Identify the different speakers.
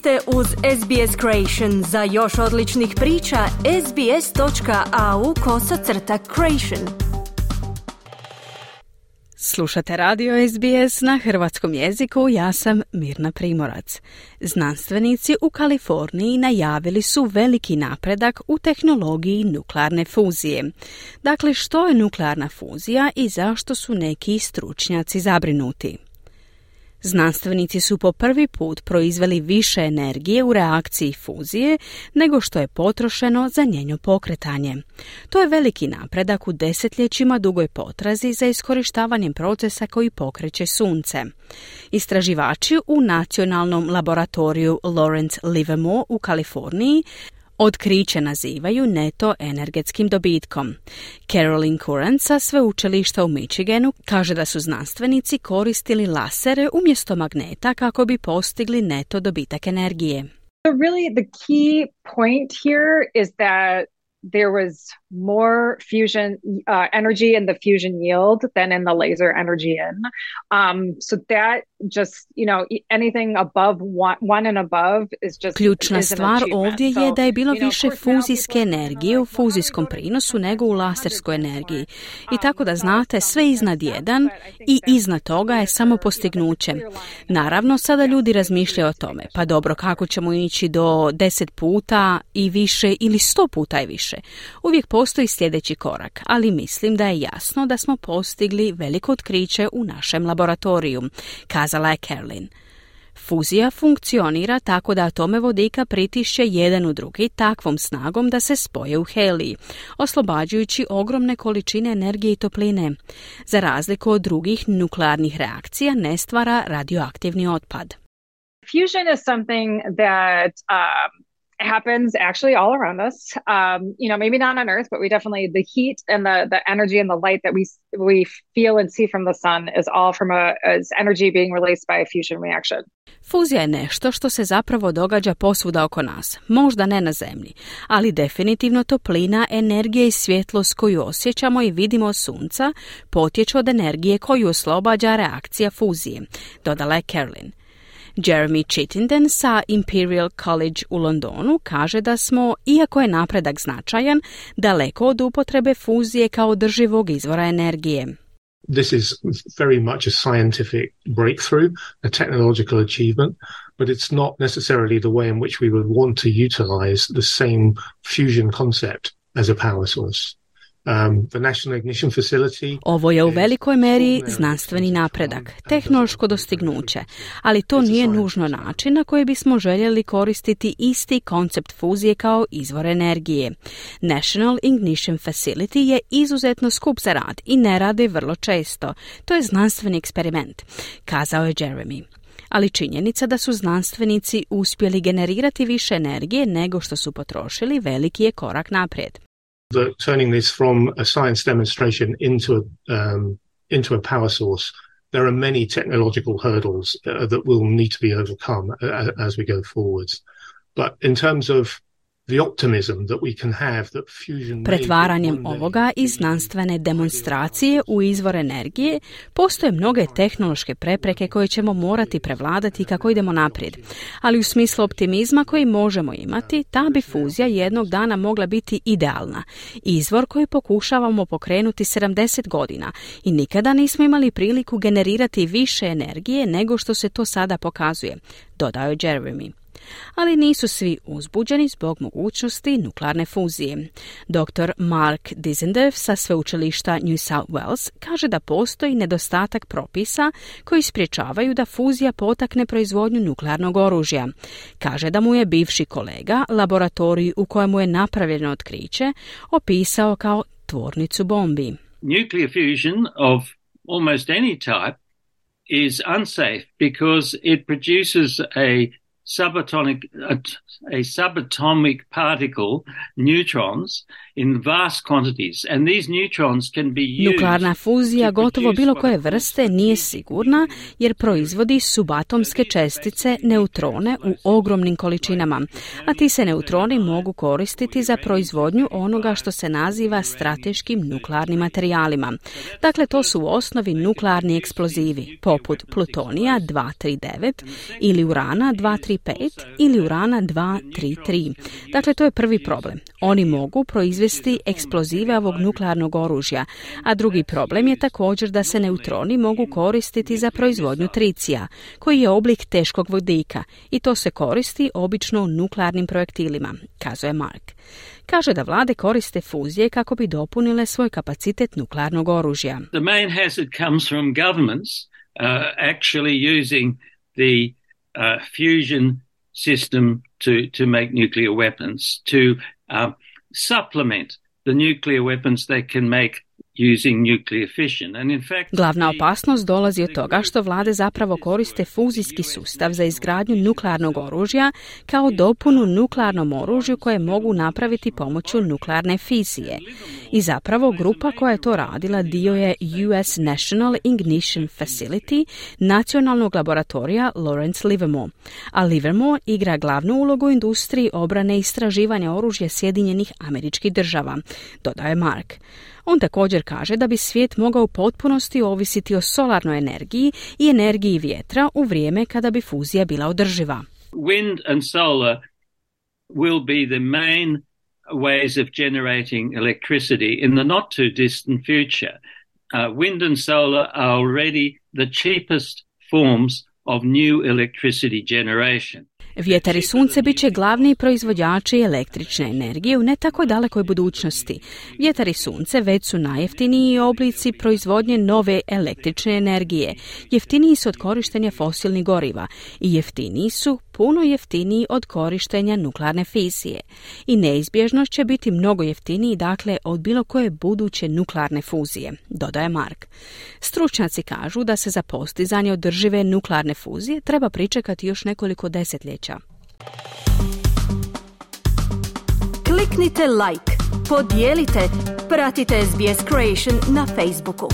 Speaker 1: ste uz SBS Creation. Za još odličnih priča, sbs.au kosacrta creation. Slušate radio SBS na hrvatskom jeziku, ja sam Mirna Primorac. Znanstvenici u Kaliforniji najavili su veliki napredak u tehnologiji nuklearne fuzije. Dakle, što je nuklearna fuzija i zašto su neki stručnjaci zabrinuti? Znanstvenici su po prvi put proizveli više energije u reakciji fuzije nego što je potrošeno za njenjo pokretanje. To je veliki napredak u desetljećima dugoj potrazi za iskorištavanjem procesa koji pokreće sunce. Istraživači u Nacionalnom laboratoriju Lawrence Livermore u Kaliforniji Otkriće nazivaju neto energetskim dobitkom. Carolyn Curran sa sveučilišta u Michiganu kaže da su znanstvenici koristili lasere umjesto magneta kako bi postigli neto dobitak energije.
Speaker 2: So really the key point here is that there was more fusion uh, energy in the fusion yield than in the laser energy in. Um, so that just, you know, anything above one, one and above is just
Speaker 1: Ključna stvar ovdje je da je bilo više fuzijske energije u fuzijskom prinosu nego u laserskoj energiji. I tako da znate, sve iznad jedan i iznad toga je samo postignuće. Naravno, sada ljudi razmišljaju o tome. Pa dobro, kako ćemo ići do deset puta i više ili sto puta i više. Uvijek postoji sljedeći korak, ali mislim da je jasno da smo postigli veliko otkriće u našem laboratoriju, kazala je Carolyn. Fuzija funkcionira tako da atome vodika pritišće jedan u drugi takvom snagom da se spoje u heliji, oslobađajući ogromne količine energije i topline. Za razliku od drugih nuklearnih reakcija ne stvara radioaktivni otpad.
Speaker 2: Fusion is something that um, happens actually all around us. Um, you know, maybe not on Earth, but we definitely the heat and the the energy and the light that we we feel and see from the sun is all from a is energy being released by a fusion reaction.
Speaker 1: Fuzija je nešto što se zapravo događa posvuda oko nas, možda ne na zemlji, ali definitivno toplina, energija i svjetlost koju osjećamo i vidimo od sunca potječu od energije koju oslobađa reakcija fuzije, dodala je Carolyn. Jeremy Chittenden sa Imperial College u Londonu kaže da smo, iako je napredak značajan, daleko od upotrebe fuzije kao održivog izvora energije.
Speaker 3: This is very much a scientific breakthrough, a technological achievement, but it's not necessarily the way in which we would want to utilize the same fusion concept as a power source. Um,
Speaker 1: Ovo je u velikoj meri znanstveni napredak, tehnološko dostignuće, ali to nije nužno način na koji bismo željeli koristiti isti koncept fuzije kao izvor energije. National Ignition Facility je izuzetno skup za rad i ne radi vrlo često. To je znanstveni eksperiment, kazao je Jeremy ali činjenica da su znanstvenici uspjeli generirati više energije nego što su potrošili veliki je korak naprijed.
Speaker 3: That turning this from a science demonstration into a, um, into a power source, there are many technological hurdles uh, that will need to be overcome uh, as we go forwards. But in terms of
Speaker 1: Pretvaranjem ovoga i znanstvene demonstracije u izvor energije postoje mnoge tehnološke prepreke koje ćemo morati prevladati kako idemo naprijed. Ali u smislu optimizma koji možemo imati, ta bi fuzija jednog dana mogla biti idealna. Izvor koji pokušavamo pokrenuti 70 godina i nikada nismo imali priliku generirati više energije nego što se to sada pokazuje, dodao je Jeremy ali nisu svi uzbuđeni zbog mogućnosti nuklearne fuzije. Dr. Mark Dizendev sa sveučilišta New South Wales kaže da postoji nedostatak propisa koji spriječavaju da fuzija potakne proizvodnju nuklearnog oružja. Kaže da mu je bivši kolega laboratorij u kojemu je napravljeno otkriće opisao kao tvornicu bombi.
Speaker 4: Nuclear fusion of almost any type is unsafe because it produces a subatomic a, a subatomic particle neutrons in vast quantities and these neutrons can be used
Speaker 1: Nuklearna fuzija gotovo bilo koje vrste nije sigurna jer proizvodi subatomske čestice neutrone u ogromnim količinama, a ti se neutroni mogu koristiti za proizvodnju onoga što se naziva strateškim nuklearnim materijalima. Dakle, to su u osnovi nuklearni eksplozivi, poput plutonija 239 ili urana 235 235 ili urana 233. Dakle, to je prvi problem. Oni mogu proizvesti eksplozive ovog nuklearnog oružja, a drugi problem je također da se neutroni mogu koristiti za proizvodnju tricija, koji je oblik teškog vodika i to se koristi obično u nuklearnim projektilima, kazuje Mark. Kaže da vlade koriste fuzije kako bi dopunile svoj kapacitet nuklearnog oružja.
Speaker 4: The main hazard comes from governments uh, actually using the uh, fusion system to, to make nuclear weapons, to uh, supplement the nuclear weapons they can make
Speaker 1: Glavna opasnost dolazi od toga što vlade zapravo koriste fuzijski sustav za izgradnju nuklearnog oružja kao dopunu nuklearnom oružju koje mogu napraviti pomoću nuklearne fizije. I zapravo grupa koja je to radila dio je US National Ignition Facility, nacionalnog laboratorija Lawrence Livermore. A Livermore igra glavnu ulogu u industriji obrane i istraživanja oružja Sjedinjenih američkih država, dodaje Mark. On također kaže da bi svijet mogao u potpunosti ovisiti o solarnoj energiji i energiji vjetra u vrijeme kada bi fuzija bila održiva.
Speaker 4: Wind and solar will be the main ways of generating electricity in the not too distant future. Uh, wind and solar are already the cheapest forms of new electricity generation.
Speaker 1: Vjetar i sunce bit će glavni proizvođači električne energije u ne tako dalekoj budućnosti. Vjetar i sunce već su najjeftiniji oblici proizvodnje nove električne energije. Jeftiniji su od korištenja fosilnih goriva i jeftiniji su puno jeftiniji od korištenja nuklearne fizije. I neizbježno će biti mnogo jeftiniji dakle od bilo koje buduće nuklearne fuzije, dodaje Mark. Stručnjaci kažu da se za postizanje održive nuklearne fuzije treba pričekati još nekoliko desetljeća.
Speaker 5: Kliknite like, podijelite, pratite SBS Creation na Facebooku.